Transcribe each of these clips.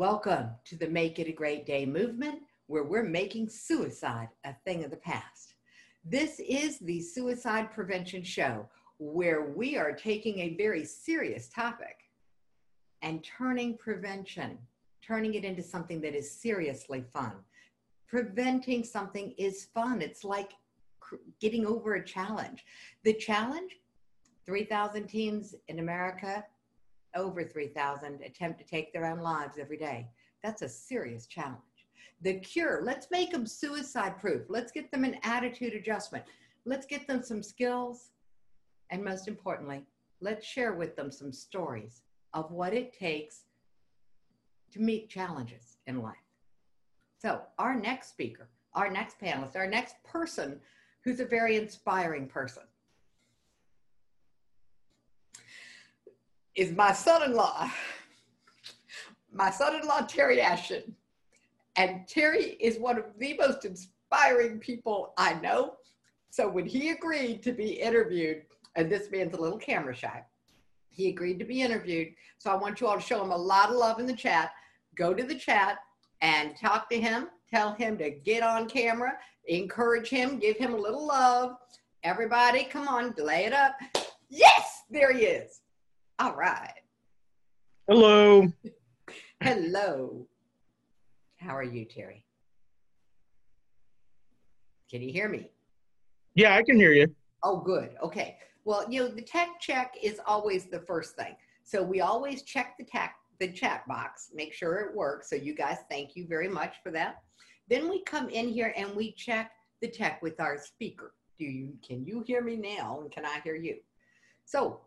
Welcome to the Make It a Great Day movement, where we're making suicide a thing of the past. This is the Suicide Prevention Show, where we are taking a very serious topic and turning prevention, turning it into something that is seriously fun. Preventing something is fun. It's like getting over a challenge. The challenge 3,000 teens in America over 3,000 attempt to take their own lives every day. That's a serious challenge. The cure, let's make them suicide proof. Let's get them an attitude adjustment. Let's get them some skills. And most importantly, let's share with them some stories of what it takes to meet challenges in life. So, our next speaker, our next panelist, our next person who's a very inspiring person is my son-in-law, my son-in-law Terry Ashton. And Terry is one of the most inspiring people I know. So when he agreed to be interviewed, and this man's a little camera shy, he agreed to be interviewed. So I want you all to show him a lot of love in the chat. Go to the chat and talk to him. Tell him to get on camera, encourage him, give him a little love. Everybody, come on, lay it up. Yes, there he is. All right. Hello. Hello. How are you, Terry? Can you hear me? Yeah, I can hear you. Oh, good. Okay. Well, you know, the tech check is always the first thing. So we always check the tech, the chat box, make sure it works. So you guys, thank you very much for that. Then we come in here and we check the tech with our speaker. Do you can you hear me now? And can I hear you? So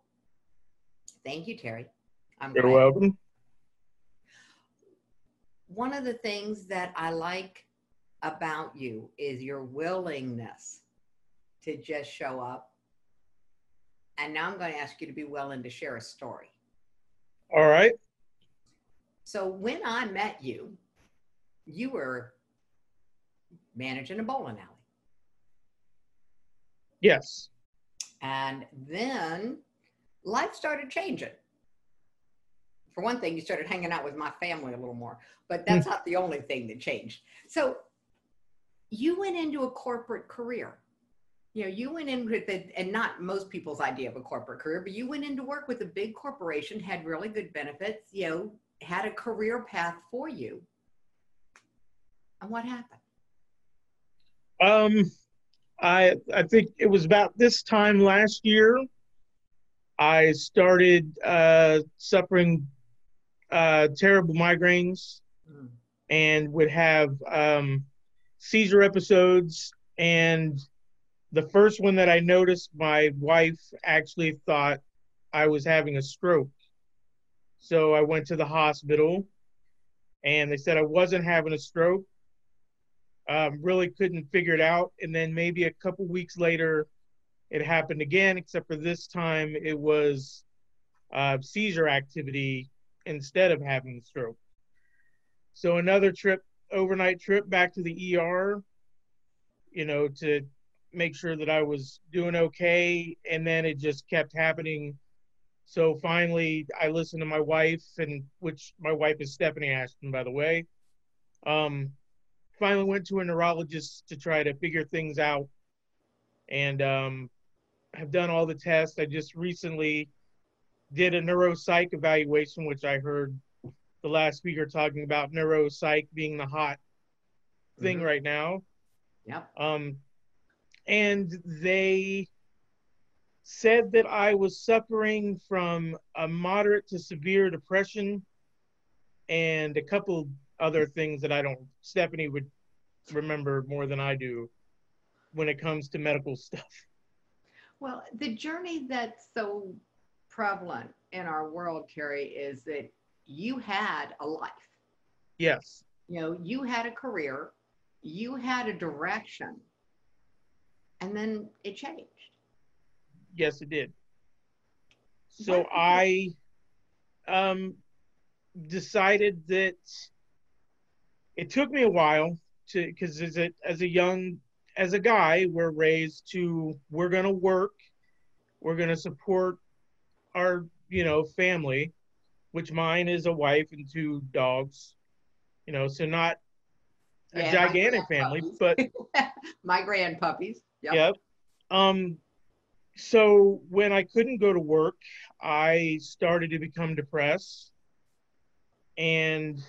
Thank you, Terry. I'm You're glad. welcome. One of the things that I like about you is your willingness to just show up. And now I'm going to ask you to be willing to share a story. All right. So when I met you, you were managing a bowling alley. Yes. And then life started changing. For one thing, you started hanging out with my family a little more, but that's hmm. not the only thing that changed. So you went into a corporate career. You know, you went in with it, and not most people's idea of a corporate career, but you went into work with a big corporation, had really good benefits, you know, had a career path for you. And what happened? Um, I I think it was about this time last year I started uh, suffering uh, terrible migraines mm. and would have um, seizure episodes. And the first one that I noticed, my wife actually thought I was having a stroke. So I went to the hospital and they said I wasn't having a stroke. Um, really couldn't figure it out. And then maybe a couple weeks later, it happened again, except for this time it was uh, seizure activity instead of having the stroke. So another trip, overnight trip back to the ER, you know, to make sure that I was doing okay. And then it just kept happening. So finally, I listened to my wife, and which my wife is Stephanie Ashton, by the way. Um, finally went to a neurologist to try to figure things out. And um, have done all the tests. I just recently did a neuropsych evaluation, which I heard the last speaker talking about neuropsych being the hot thing mm-hmm. right now. Yep. Um, and they said that I was suffering from a moderate to severe depression and a couple other things that I don't, Stephanie would remember more than I do when it comes to medical stuff. Well, the journey that's so prevalent in our world, Terry, is that you had a life. Yes. You know, you had a career, you had a direction, and then it changed. Yes, it did. So I um, decided that it took me a while to because as a as a young as a guy, we're raised to we're going to work, we're going to support our, you know, family, which mine is a wife and two dogs. You know, so not a gigantic family, but my grand puppies. Yep. yep. Um, so when I couldn't go to work, I started to become depressed, and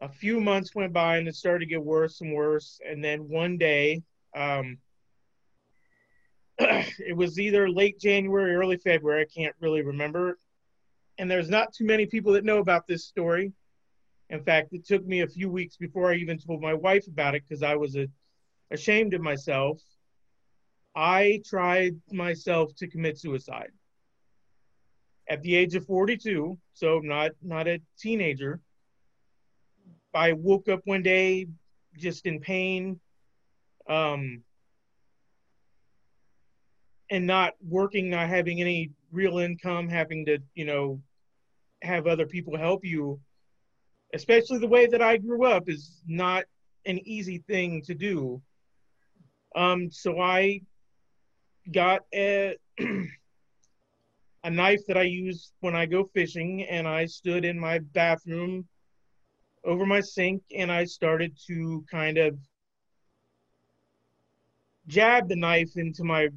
a few months went by, and it started to get worse and worse. And then one day, um, it was either late January, early February. I can't really remember. And there's not too many people that know about this story. In fact, it took me a few weeks before I even told my wife about it because I was a, ashamed of myself. I tried myself to commit suicide at the age of 42, so not not a teenager. I woke up one day just in pain, um, and not working, not having any real income, having to you know have other people help you, especially the way that I grew up, is not an easy thing to do. Um, so I got a, a knife that I use when I go fishing, and I stood in my bathroom over my sink and I started to kind of jab the knife into my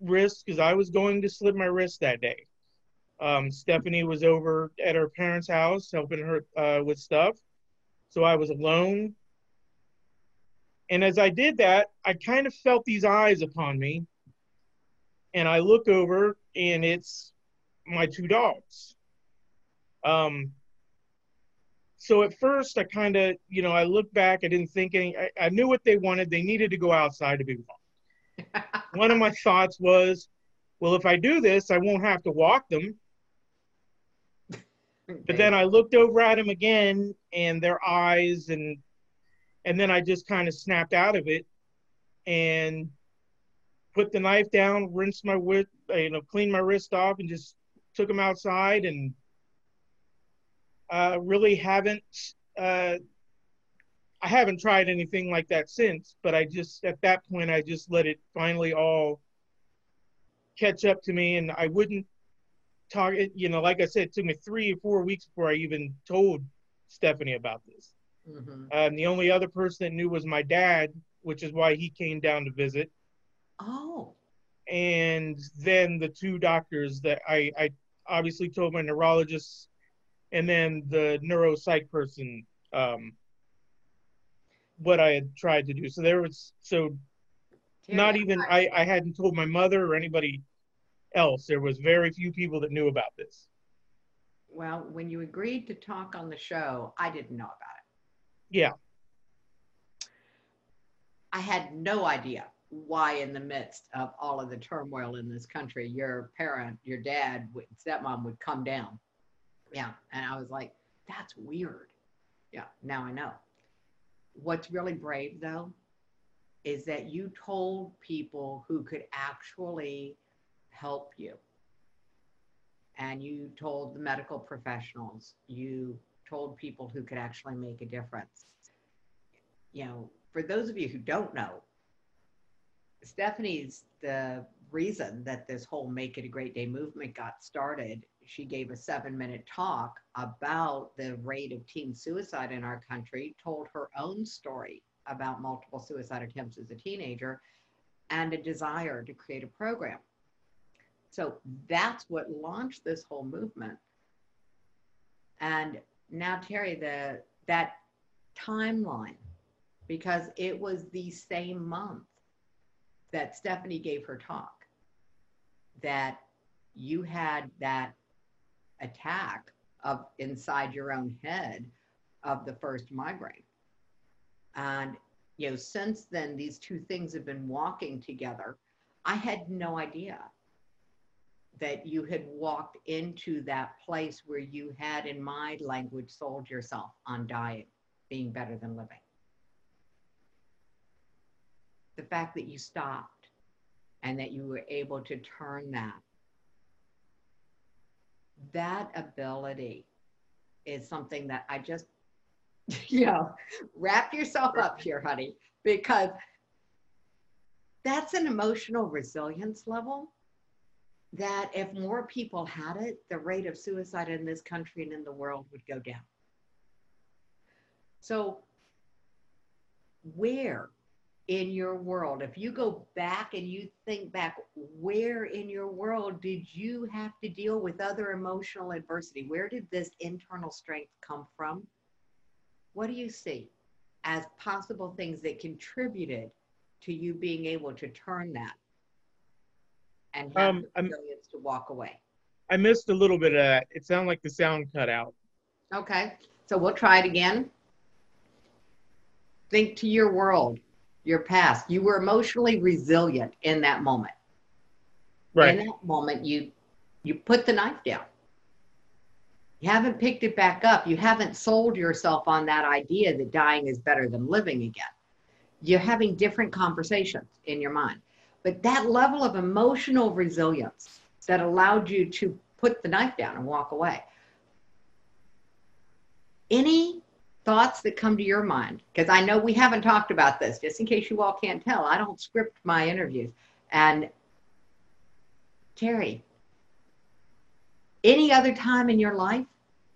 wrist because I was going to slit my wrist that day. Um, Stephanie was over at her parents' house helping her uh, with stuff. So I was alone. And as I did that, I kind of felt these eyes upon me and I look over and it's my two dogs. Um, so at first I kind of, you know, I looked back, I didn't think any, I, I, knew what they wanted. They needed to go outside to be walked. One of my thoughts was, well, if I do this, I won't have to walk them. Okay. But then I looked over at them again and their eyes and, and then I just kind of snapped out of it and put the knife down, rinsed my wrist, uh, you know, cleaned my wrist off, and just took them outside. And uh, really haven't, uh, I haven't tried anything like that since. But I just at that point, I just let it finally all catch up to me, and I wouldn't talk. You know, like I said, it took me three or four weeks before I even told Stephanie about this. Mm-hmm. Um, the only other person that knew was my dad, which is why he came down to visit. Oh. And then the two doctors that I, I obviously told my neurologist and then the neuropsych person um, what I had tried to do. So there was so not even I, I hadn't told my mother or anybody else. There was very few people that knew about this. Well, when you agreed to talk on the show, I didn't know about it. Yeah. I had no idea why in the midst of all of the turmoil in this country your parent your dad stepmom would come down yeah. And i was like that's weird. Yeah. Now i know. What's really brave though is that you told people who could actually help you. And you told the medical professionals. You told people who could actually make a difference. You know for those of you who don't know Stephanie's the reason that this whole Make It a Great Day movement got started. She gave a seven minute talk about the rate of teen suicide in our country, told her own story about multiple suicide attempts as a teenager, and a desire to create a program. So that's what launched this whole movement. And now, Terry, the that timeline, because it was the same month that Stephanie gave her talk that you had that attack of inside your own head of the first migraine. And you know, since then these two things have been walking together. I had no idea that you had walked into that place where you had, in my language, sold yourself on dying being better than living the fact that you stopped and that you were able to turn that that ability is something that I just, you know, wrap yourself up here, honey, because that's an emotional resilience level that if more people had it, the rate of suicide in this country and in the world would go down. So, where in your world, if you go back and you think back, where in your world did you have to deal with other emotional adversity? Where did this internal strength come from? What do you see as possible things that contributed to you being able to turn that and have um, the resilience to walk away? I missed a little bit of that. It sounded like the sound cut out. Okay. So we'll try it again. Think to your world, your past. You were emotionally resilient in that moment. Right. In that moment, you you put the knife down. You haven't picked it back up. You haven't sold yourself on that idea that dying is better than living again. You're having different conversations in your mind. But that level of emotional resilience that allowed you to put the knife down and walk away any thoughts that come to your mind? Because I know we haven't talked about this, just in case you all can't tell. I don't script my interviews. And Terry, any other time in your life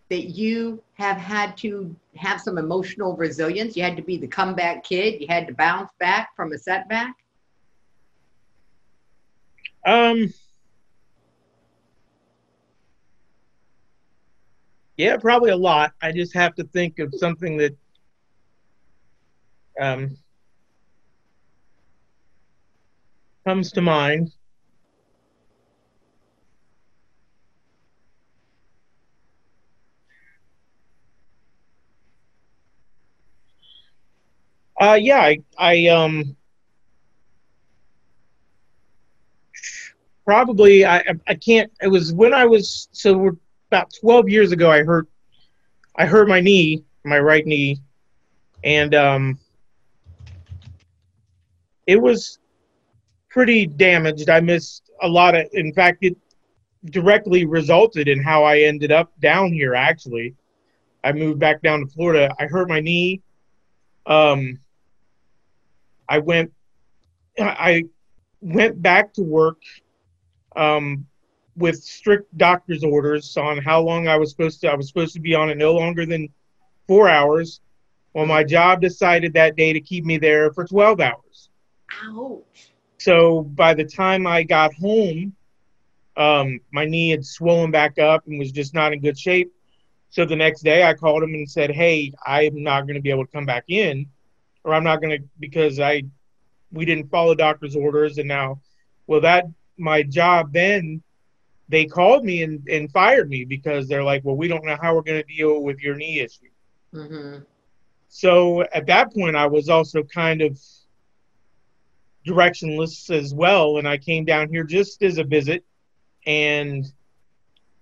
that you have had to have some emotional resilience? You had to be the comeback kid, you had to bounce back from a setback? Um, Yeah, probably a lot. I just have to think of something that um, comes to mind. Uh, yeah, I, I um, probably I, I can't. It was when I was so we're about 12 years ago, I hurt I hurt my knee, my right knee, and um, it was pretty damaged. I missed a lot of. In fact, it directly resulted in how I ended up down here. Actually, I moved back down to Florida. I hurt my knee. Um, I went. I went back to work um, with strict doctor's orders on how long I was supposed to. I was supposed to be on it no longer than four hours. Well, my job decided that day to keep me there for 12 hours. Ouch. So by the time I got home, um, my knee had swollen back up and was just not in good shape. So the next day I called him and said, Hey, I'm not going to be able to come back in, or I'm not going to because I, we didn't follow doctor's orders. And now, well, that my job then they called me and, and fired me because they're like, well, we don't know how we're going to deal with your knee issue. Mm-hmm. So at that point, I was also kind of directionless as well. And I came down here just as a visit. And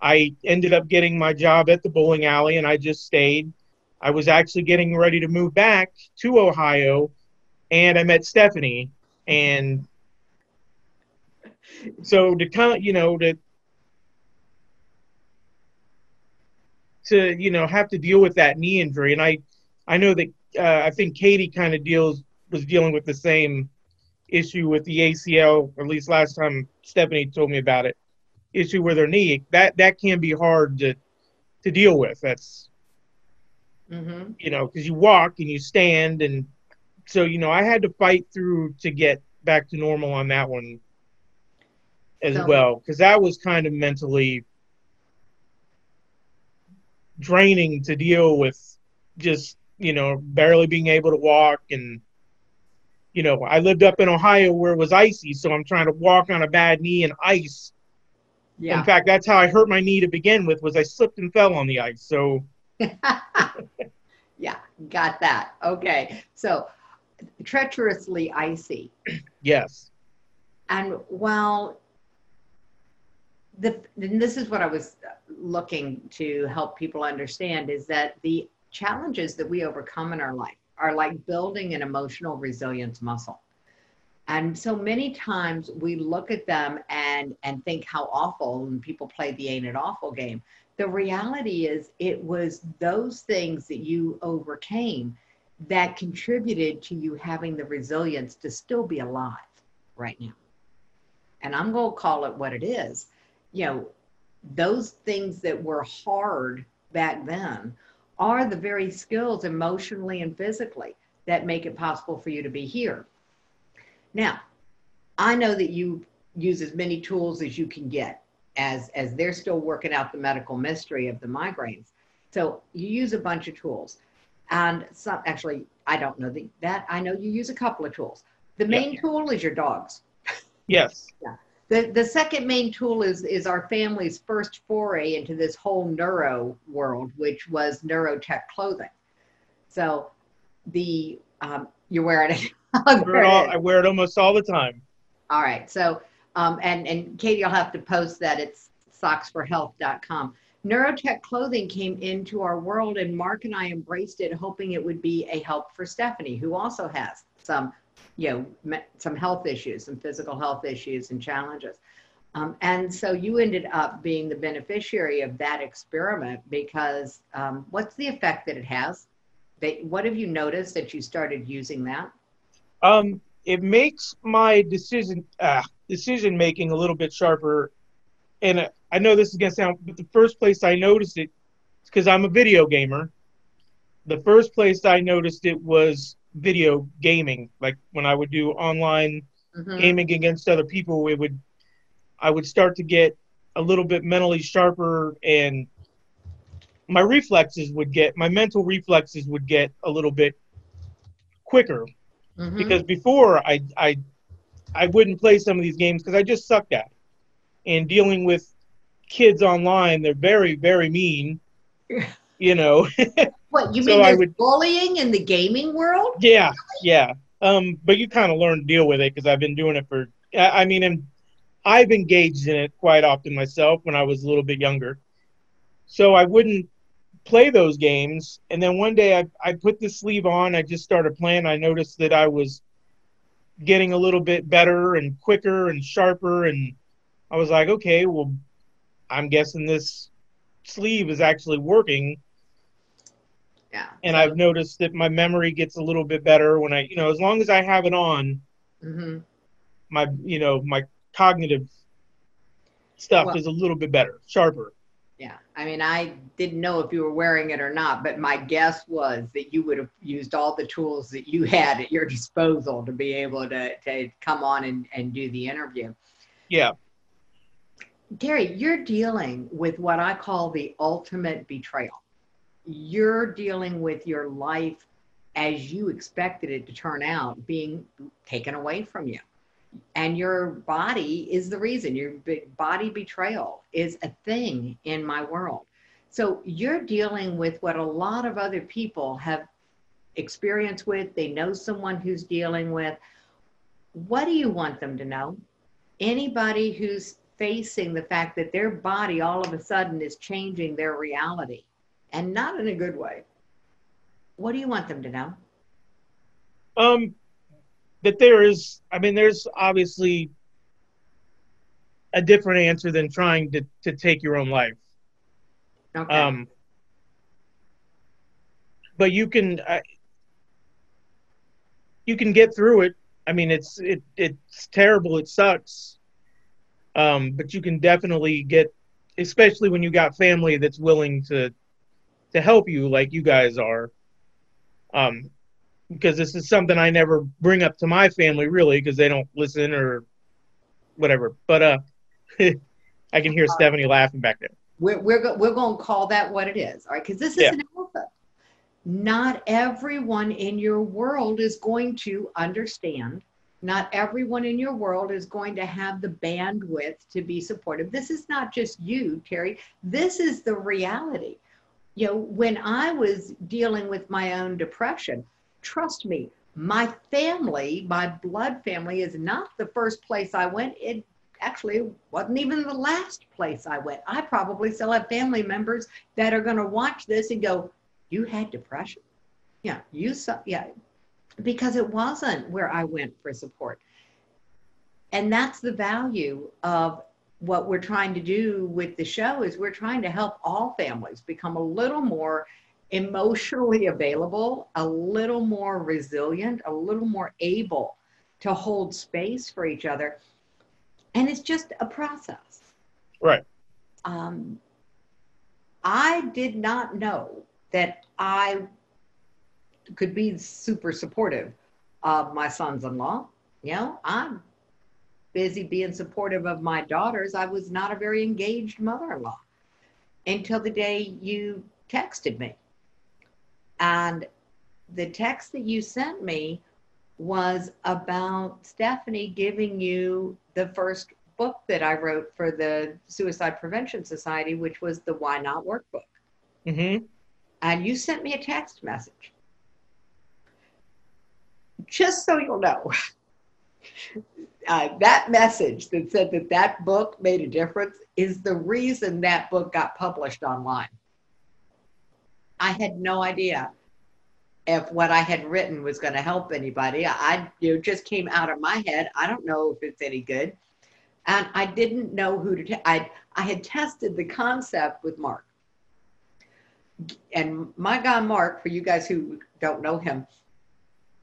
I ended up getting my job at the bowling alley and I just stayed. I was actually getting ready to move back to Ohio and I met Stephanie. And so to kind of, you know, to to you know have to deal with that knee injury, and I I know that uh, I think Katie kind of deals was dealing with the same issue with the ACL, at least last time Stephanie told me about it, issue with her knee. That that can be hard to to deal with. That's mm-hmm. you know because you walk and you stand, and so you know I had to fight through to get back to normal on that one as so, well because that was kind of mentally draining to deal with just you know barely being able to walk. And you know i lived up in ohio where it was icy so i'm trying to walk on a bad knee in ice. Yeah. in fact that's how i hurt my knee to begin with was i slipped and fell on the ice so. Yeah got that. Okay. So treacherously icy. Yes. And while the, this is what I was looking to help people understand is that the challenges that we overcome in our life are like building an emotional resilience muscle. And so many times we look at them and and think how awful and people play the ain't it awful game. The reality is it was those things that you overcame that contributed to you having the resilience to still be alive right now. And I'm going to call it what it is you know, those things that were hard back then are the very skills emotionally and physically that make it possible for you to be here. Now, I know that you use as many tools as you can get as as they're still working out the medical mystery of the migraines. So you use a bunch of tools. And some actually I don't know the, that I know you use a couple of tools. The main yeah. tool is your dogs. Yes. yeah. The, the second main tool is, is our family's first foray into this whole neuro world, which was neurotech clothing. So the um, you're wearing it. I wear it, all, I wear it almost all the time. All right. So um, and and Katie, I'll have to post that. It's socksforhealth.com. Neurotech clothing came into our world, and Mark and I embraced it, hoping it would be a help for Stephanie, who also has some you know, some health issues, some physical health issues and challenges. Um, and so you ended up being the beneficiary of that experiment because um, what's the effect that it has? They, what have you noticed that you started using that? Um, it makes my decision uh, decision making a little bit sharper. And uh, I know this is gonna sound, but the first place I noticed it, because I'm a video gamer. The first place I noticed it was video gaming. Like when I would do online mm-hmm. gaming against other people, it would I would start to get a little bit mentally sharper and my reflexes would get my mental reflexes would get a little bit quicker mm-hmm. because before I I I wouldn't play some of these games because I just sucked at it. And dealing with kids online, they're very very mean. you know. What you so mean? I would, bullying in the gaming world? Yeah, yeah. Um, but you kind of learn to deal with it because I've been doing it for. I mean, and I've engaged in it quite often myself when I was a little bit younger. So I wouldn't play those games, and then one day I I put the sleeve on. I just started playing. I noticed that I was getting a little bit better and quicker and sharper, and I was like, okay, well, I'm guessing this sleeve is actually working yeah. And I've noticed that my memory gets a little bit better when I, you know, as long as I have it on, mm-hmm. my, you know, my cognitive stuff well, is a little bit better, sharper. Yeah. I mean, I didn't know if you were wearing it or not, but my guess was that you would have used all the tools that you had at your disposal to be able to, to come on and, and do the interview. Yeah. Terry, you're dealing with what I call the ultimate betrayal you're dealing with your life as you expected it to turn out being taken away from you. And your body is the reason. Your body betrayal is a thing in my world. So you're dealing with what a lot of other people have experience with. They know someone who's dealing with. What do you want them to know? Anybody who's facing the fact that their body all of a sudden is changing their reality and not in a good way. What do you want them to know? Um, that there is, I mean, there's obviously a different answer than trying to, to take your own life. Okay. Um, but you can, uh, you can get through it. I mean, it's it it's terrible. It sucks. Um, but you can definitely get, especially when you got family that's willing to to help you like you guys are. Um, because this is something I never bring up to my family really because they don't listen or whatever. But uh, I can hear Stephanie laughing back there. We're we're go- we're going to call that what it is, all right? Because this is yeah. an elephant. Not everyone in your world is going to understand. Not everyone in your world is going to have the bandwidth to be supportive. This is not just you, Terry. This is the reality you know, when I was dealing with my own depression, trust me, my family, my blood family is not the first place I went. It actually wasn't even the last place I went. I probably still have family members that are going to watch this and go, You had depression? Yeah, you saw, yeah, because it wasn't where I went for support. And that's the value of what we're trying to do with the show is we're trying to help all families become a little more emotionally available, a little more resilient, a little more able to hold space for each other. And it's just a process. Right. Um, I did not know that I could be super supportive of my sons in law. You know, I'm busy being supportive of my daughters. I was not a very engaged mother in law until the day you texted me. And the text that you sent me was about Stephanie giving you the first book that I wrote for the Suicide Prevention Society, which was the Why Not Workbook. Mm-hmm. And you sent me a text message. Just so you'll know, uh, that message that said that that book made a difference is the reason that book got published online. I had no idea if what I had written was going to help anybody. I you know, just came out of my head. I don't know if it's any good. And I didn't know who to, t- I, I had tested the concept with Mark. And my guy, Mark, for you guys who don't know him,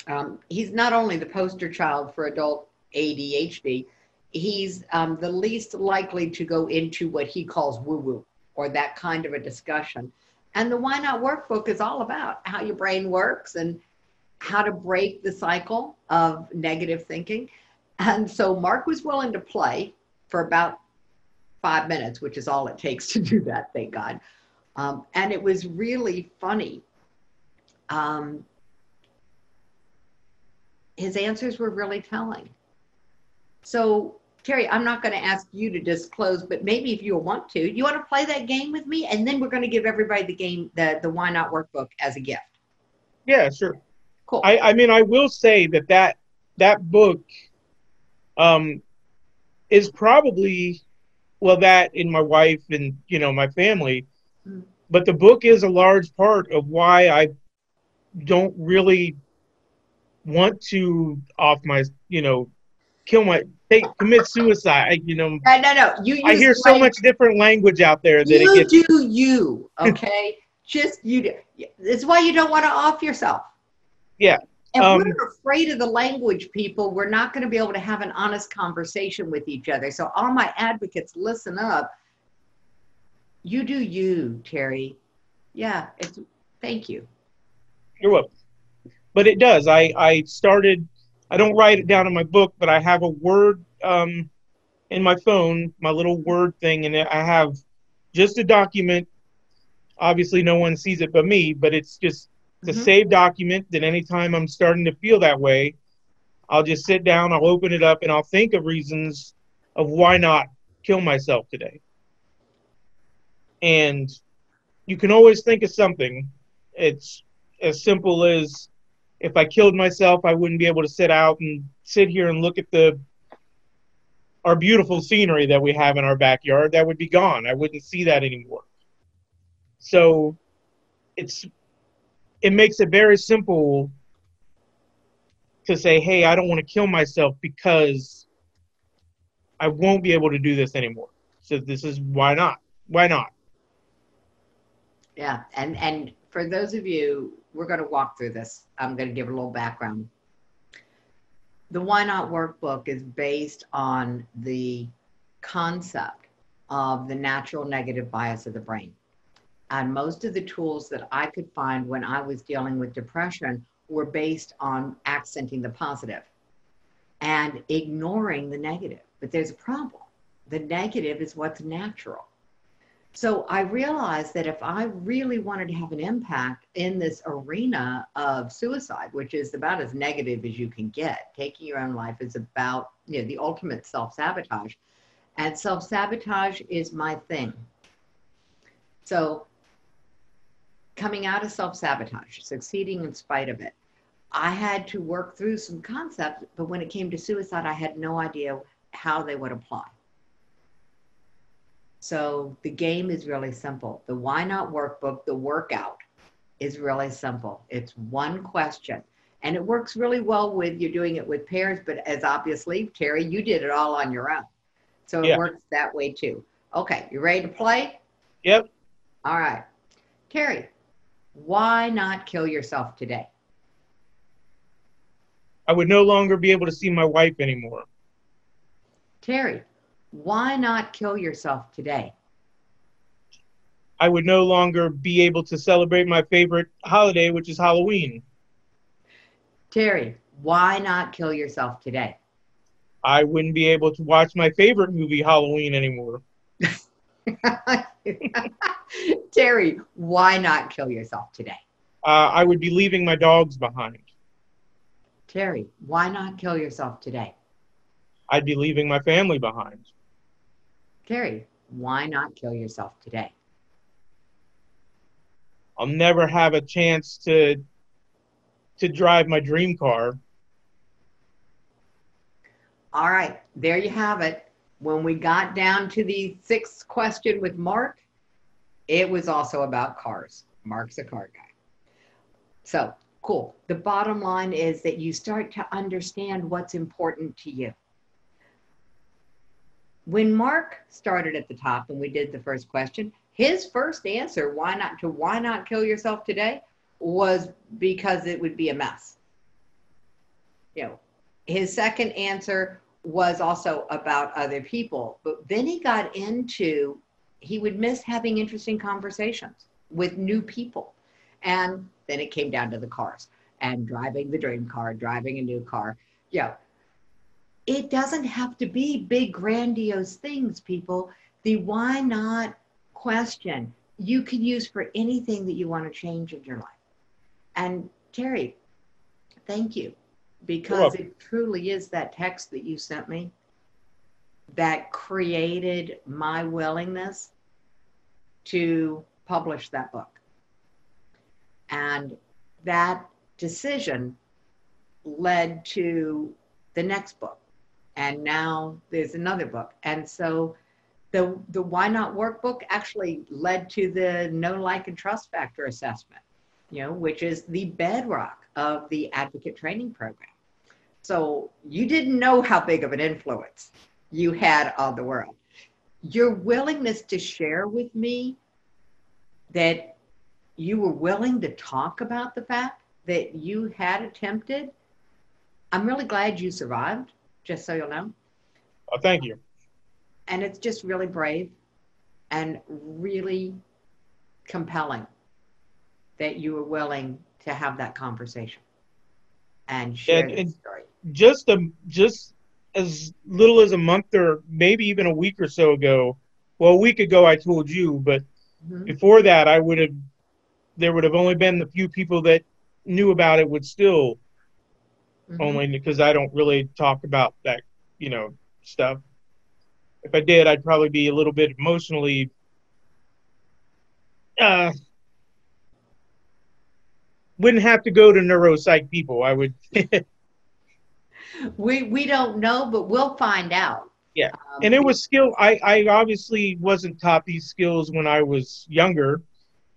um, he's not only the poster child for adult ADHD, he's um, the least likely to go into what he calls woo woo or that kind of a discussion. And the Why Not Workbook is all about how your brain works and how to break the cycle of negative thinking. And so Mark was willing to play for about five minutes, which is all it takes to do that, thank God. Um, and it was really funny. Um, his answers were really telling. So, Terry, I'm not going to ask you to disclose, but maybe if you want to, you want to play that game with me, and then we're going to give everybody the game, the the Why Not Workbook as a gift. Yeah, sure. Cool. I, I mean, I will say that that that book, um, is probably well that in my wife and you know my family, mm. but the book is a large part of why I don't really want to off my you know kill my take commit suicide. You know. No, no, no. You. I hear so much different language out there that you it gets. do you. Okay. Just you. Do. It's why you don't want to off yourself. Yeah. And um, we're afraid of the language, people. We're not going to be able to have an honest conversation with each other. So all my advocates, listen up. You do you, Terry. Yeah. It's. Thank you. You're welcome. But it does. I I started I don't write it down in my book, but I have a word um, in my phone, my little word thing, and I have just a document. Obviously, no one sees it but me, but it's just the mm-hmm. save document that anytime I'm starting to feel that way, I'll just sit down, I'll open it up, and I'll think of reasons of why not kill myself today. And you can always think of something. It's as simple as if I killed myself, I wouldn't be able to sit out and sit here and look at the our beautiful scenery that we have in our backyard. That would be gone. I wouldn't see that anymore. So it's it makes it very simple to say, "Hey, I don't want to kill myself because I won't be able to do this anymore." So this is why not? Why not? Yeah, and and for those of you we're going to walk through this. I'm going to give a little background. The Why Not Workbook is based on the concept of the natural negative bias of the brain. And most of the tools that I could find when I was dealing with depression were based on accenting the positive and ignoring the negative. But there's a problem. The negative is what's natural. So I realized that if I really wanted to have an impact in this arena of suicide, which is about as negative as you can get, taking your own life is about you know the ultimate self-sabotage. And self-sabotage is my thing. So coming out of self-sabotage, succeeding in spite of it, I had to work through some concepts, but when it came to suicide, I had no idea how they would apply. So the game is really simple. The why not workbook, the workout is really simple. It's one question. And it works really well with you're doing it with pairs, but as obviously, Terry, you did it all on your own. So it yeah. works that way too. Okay, you ready to play? Yep. All right. Terry, why not kill yourself today? I would no longer be able to see my wife anymore. Terry, why not kill yourself today? I would no longer be able to celebrate my favorite holiday, which is Halloween. Terry, why not kill yourself today? I wouldn't be able to watch my favorite movie, Halloween, anymore. Terry, why not kill yourself today? Uh, I would be leaving my dogs behind. Terry, why not kill yourself today? I'd be leaving my family behind. Terry, why not kill yourself today? I'll never have a chance to to drive my dream car. All right, there you have it. When we got down to the sixth question with Mark, it was also about cars. Mark's a car guy. So cool. The bottom line is that you start to understand what's important to you. When Mark started at the top and we did the first question, his first answer, why not to why not kill yourself today, was because it would be a mess. You know, his second answer was also about other people, but then he got into he would miss having interesting conversations with new people. And then it came down to the cars and driving the dream car, driving a new car. Yeah. It doesn't have to be big, grandiose things, people. The why not question you can use for anything that you want to change in your life. And Terry, thank you because it truly is that text that you sent me that created my willingness to publish that book. And that decision led to the next book. And now there's another book. And so the, the Why Not Workbook actually led to the Know Like and Trust Factor assessment you know, which is the bedrock of the advocate training program. So you didn't know how big of an influence you had on the world. Your willingness to share with me that you were willing to talk about the fact that you had attempted, I'm really glad you survived, just so you'll know. Oh, thank you. And it's just really brave and really compelling that you were willing to have that conversation and share and, and story. Just a just as little as a month or maybe even a week or so ago. Well, a week ago I told you, but mm-hmm. before that I would have there would have only been the few people that knew about it would still mm-hmm. only because I don't really talk about that, you know, stuff. If I did, I'd probably be a little bit emotionally uh, wouldn't have to go to neuropsych people. I would. we we don't know, but we'll find out. Yeah, um, and it was skill. I I obviously wasn't taught these skills when I was younger.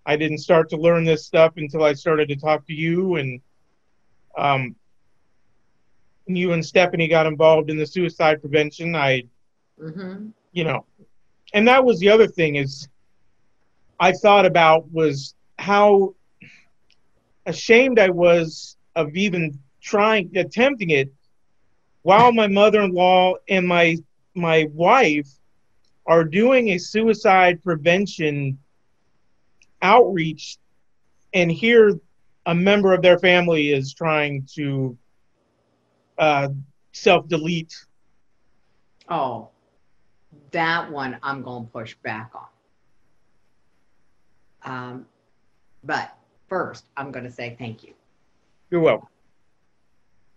I didn't start to learn this stuff until I started to talk to you and um you and Stephanie got involved in the suicide prevention. I mm-hmm. you know, and that was the other thing is I thought about was how ashamed I was of even trying attempting it while my mother-in-law and my my wife are doing a suicide prevention outreach and here a member of their family is trying to uh, self-delete oh that one i'm going to push back on um, but first, I'm going to say thank you. You're welcome.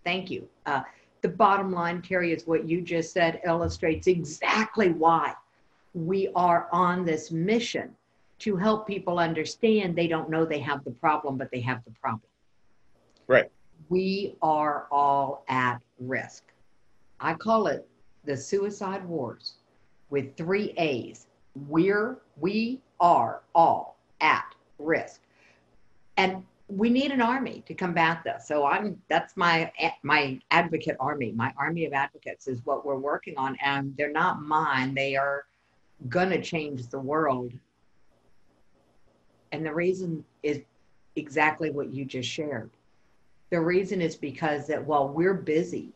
Thank you. Uh, the bottom line, Terry, is what you just said illustrates exactly why we are on this mission to help people understand they don't know they have the problem, but they have the problem. Right. We are all at risk. I call it the suicide wars with three A's. We're, we are all at risk and we need an army to combat this. So I'm that's my my advocate army. My army of advocates is what we're working on, and they're not mine. They are gonna change the world. And the reason is exactly what you just shared. The reason is because that while we're busy,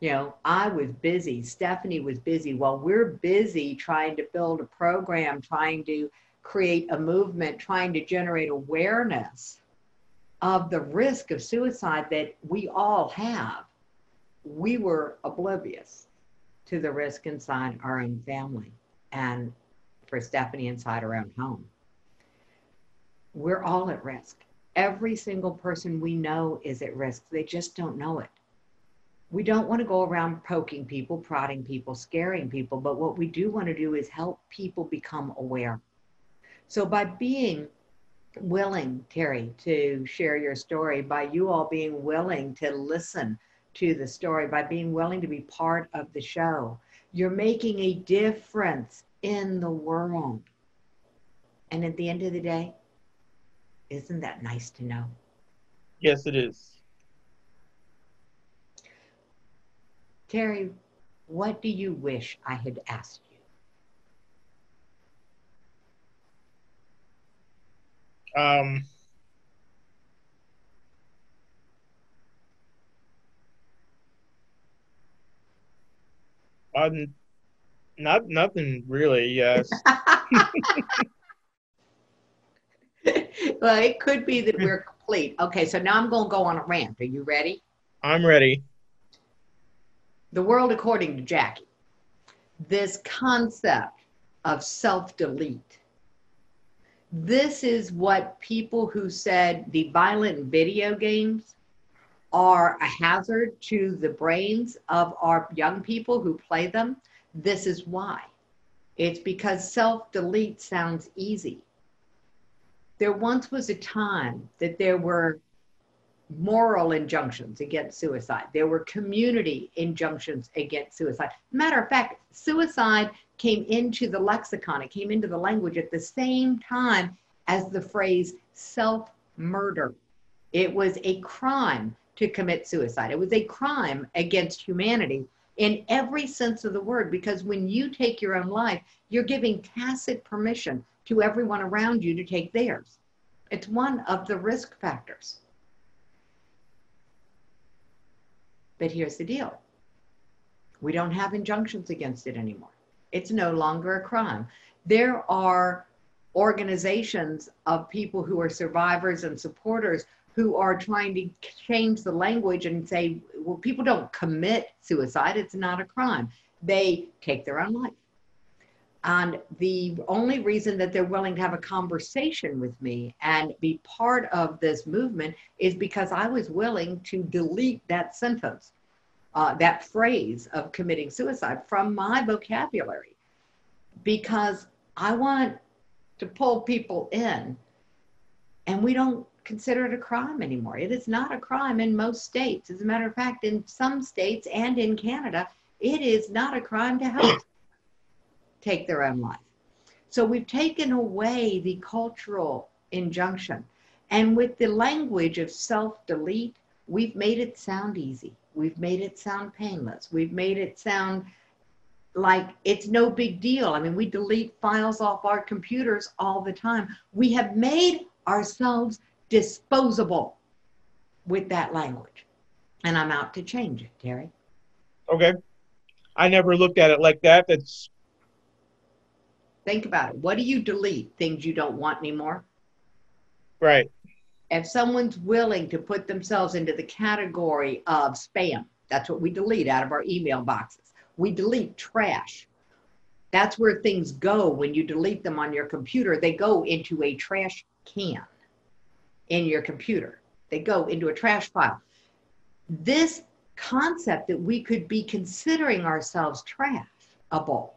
you know, I was busy, Stephanie was busy, while we're busy trying to build a program, trying to create a movement trying to generate awareness of the risk of suicide that we all have, we were oblivious to the risk inside our own family and for Stephanie inside her own home. We're all at risk. Every single person we know is at risk. They just don't know it. We don't want to go around poking people, prodding people, scaring people, but what we do want to do is help people become aware. So by being willing, Terry, to share your story, by you all being willing to listen to the story, by being willing to be part of the show. You're making a difference in the world. And at the end of the day, isn't that nice to know? Yes, it is. Terry, what do you wish I had asked you? Um, Um, not nothing really. Yes. well, it could be that we're complete. Okay, so now I'm going to go on a rant. Are you ready? I'm ready. The world according to Jackie. This concept of self delete. This is what people who said the violent video games are a hazard to the brains of our young people who play them. This is why. It's because self delete sounds easy. There once was a time that there were moral injunctions against suicide, there were community injunctions against suicide. Matter of fact, suicide came into the lexicon, it came into the language at the same time as the phrase self murder. It was a crime to commit suicide. It was a crime against humanity in every sense of the word, because when you take your own life, you're giving tacit permission to everyone around you to take theirs. It's one of the risk factors. But here's the deal we don't have injunctions against it anymore. It's no longer a crime. There are organizations of people who are survivors and supporters who are trying to change the language and say, well, people don't commit suicide, it's not a crime. They take their own life. And the only reason that they're willing to have a conversation with me and be part of this movement is because I was willing to delete that sentence, uh, that phrase of committing suicide from my vocabulary, because I want to pull people in. And we don't consider it a crime anymore. It is not a crime in most states. As a matter of fact, in some states and in Canada, it is not a crime to help take their own life. So we've taken away the cultural injunction. And with the language of self delete, we've made it sound easy. We've made it sound painless. We've made it sound like it's no big deal. I mean, we delete files off our computers all the time. We have made ourselves disposable with that language. And I'm out to change it, Terry. Okay. I never looked at it like that. That's think about it. What do you delete? Things you don't want anymore? Right. If someone's willing to put themselves into the category of spam, that's what we delete out of our email boxes. We delete trash. That's where things go when you delete them on your computer. They go into a trash can in your computer. They go into a trash pile. This concept that we could be considering ourselves trashable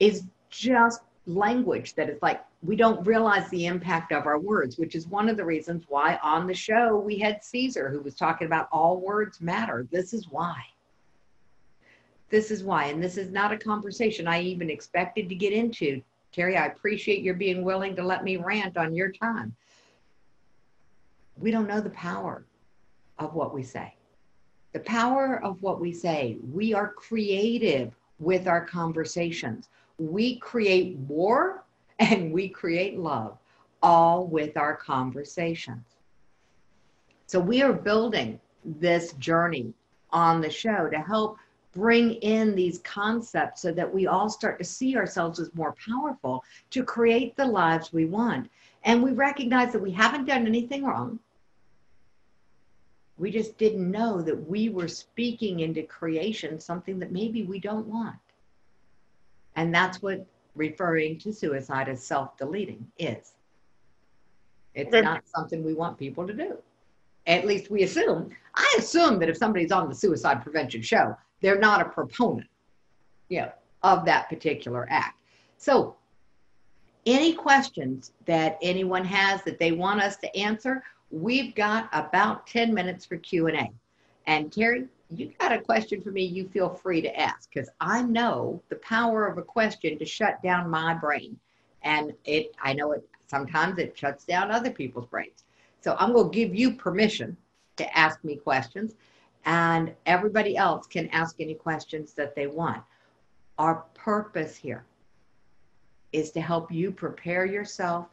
is just language that is like we don't realize the impact of our words, which is one of the reasons why on the show we had Caesar who was talking about all words matter. This is why. This is why. And this is not a conversation I even expected to get into Terry, I appreciate your being willing to let me rant on your time. We don't know the power of what we say. The power of what we say. We are creative with our conversations. We create war and we create love, all with our conversations. So we are building this journey on the show to help bring in these concepts so that we all start to see ourselves as more powerful to create the lives we want. And we recognize that we haven't done anything wrong. We just didn't know that we were speaking into creation something that maybe we don't want. And that's what referring to suicide as self deleting is. It's okay. not something we want people to do. At least we assume. I assume that if somebody's on the suicide prevention show, they're not a proponent you know, of that particular act. So any questions that anyone has that they want us to answer, we've got about 10 minutes for Q&A. And Terry, you got a question for me, you feel free to ask because I know the power of a question to shut down my brain. And it I know it sometimes it shuts down other people's brains. So I'm going to give you permission to ask me questions and everybody else can ask any questions that they want. Our purpose here is to help you prepare yourself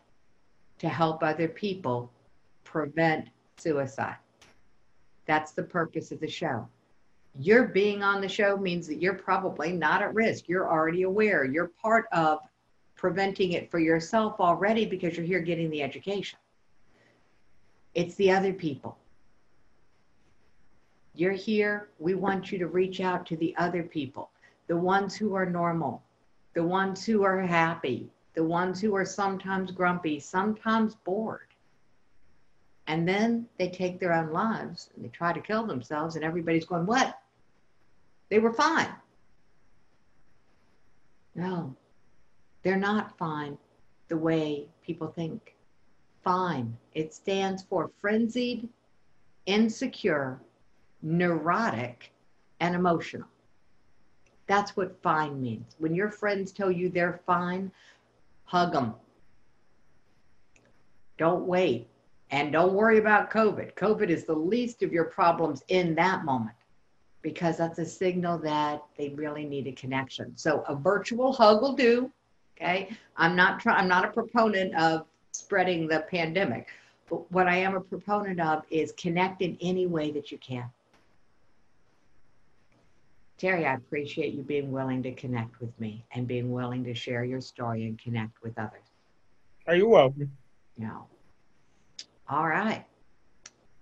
to help other people prevent suicide. That's the purpose of the show. Your being on the show means that you're probably not at risk. You're already aware. You're part of preventing it for yourself already because you're here getting the education. It's the other people you're here. We want you to reach out to the other people, the ones who are normal, the ones who are happy, the ones who are sometimes grumpy, sometimes bored. And then they take their own lives and they try to kill themselves, and everybody's going, What? They were fine. No, they're not fine the way people think. Fine. It stands for frenzied, insecure, neurotic, and emotional. That's what fine means. When your friends tell you they're fine, hug them. Don't wait. And don't worry about COVID. COVID is the least of your problems in that moment because that's a signal that they really need a connection. So a virtual hug will do. Okay. I'm not trying, I'm not a proponent of spreading the pandemic, but what I am a proponent of is connect in any way that you can. Terry, I appreciate you being willing to connect with me and being willing to share your story and connect with others. Are you welcome? Yeah. All right.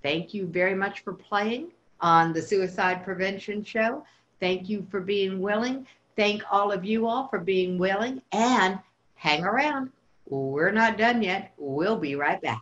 Thank you very much for playing on the Suicide Prevention Show. Thank you for being willing. Thank all of you all for being willing and hang around. We're not done yet. We'll be right back.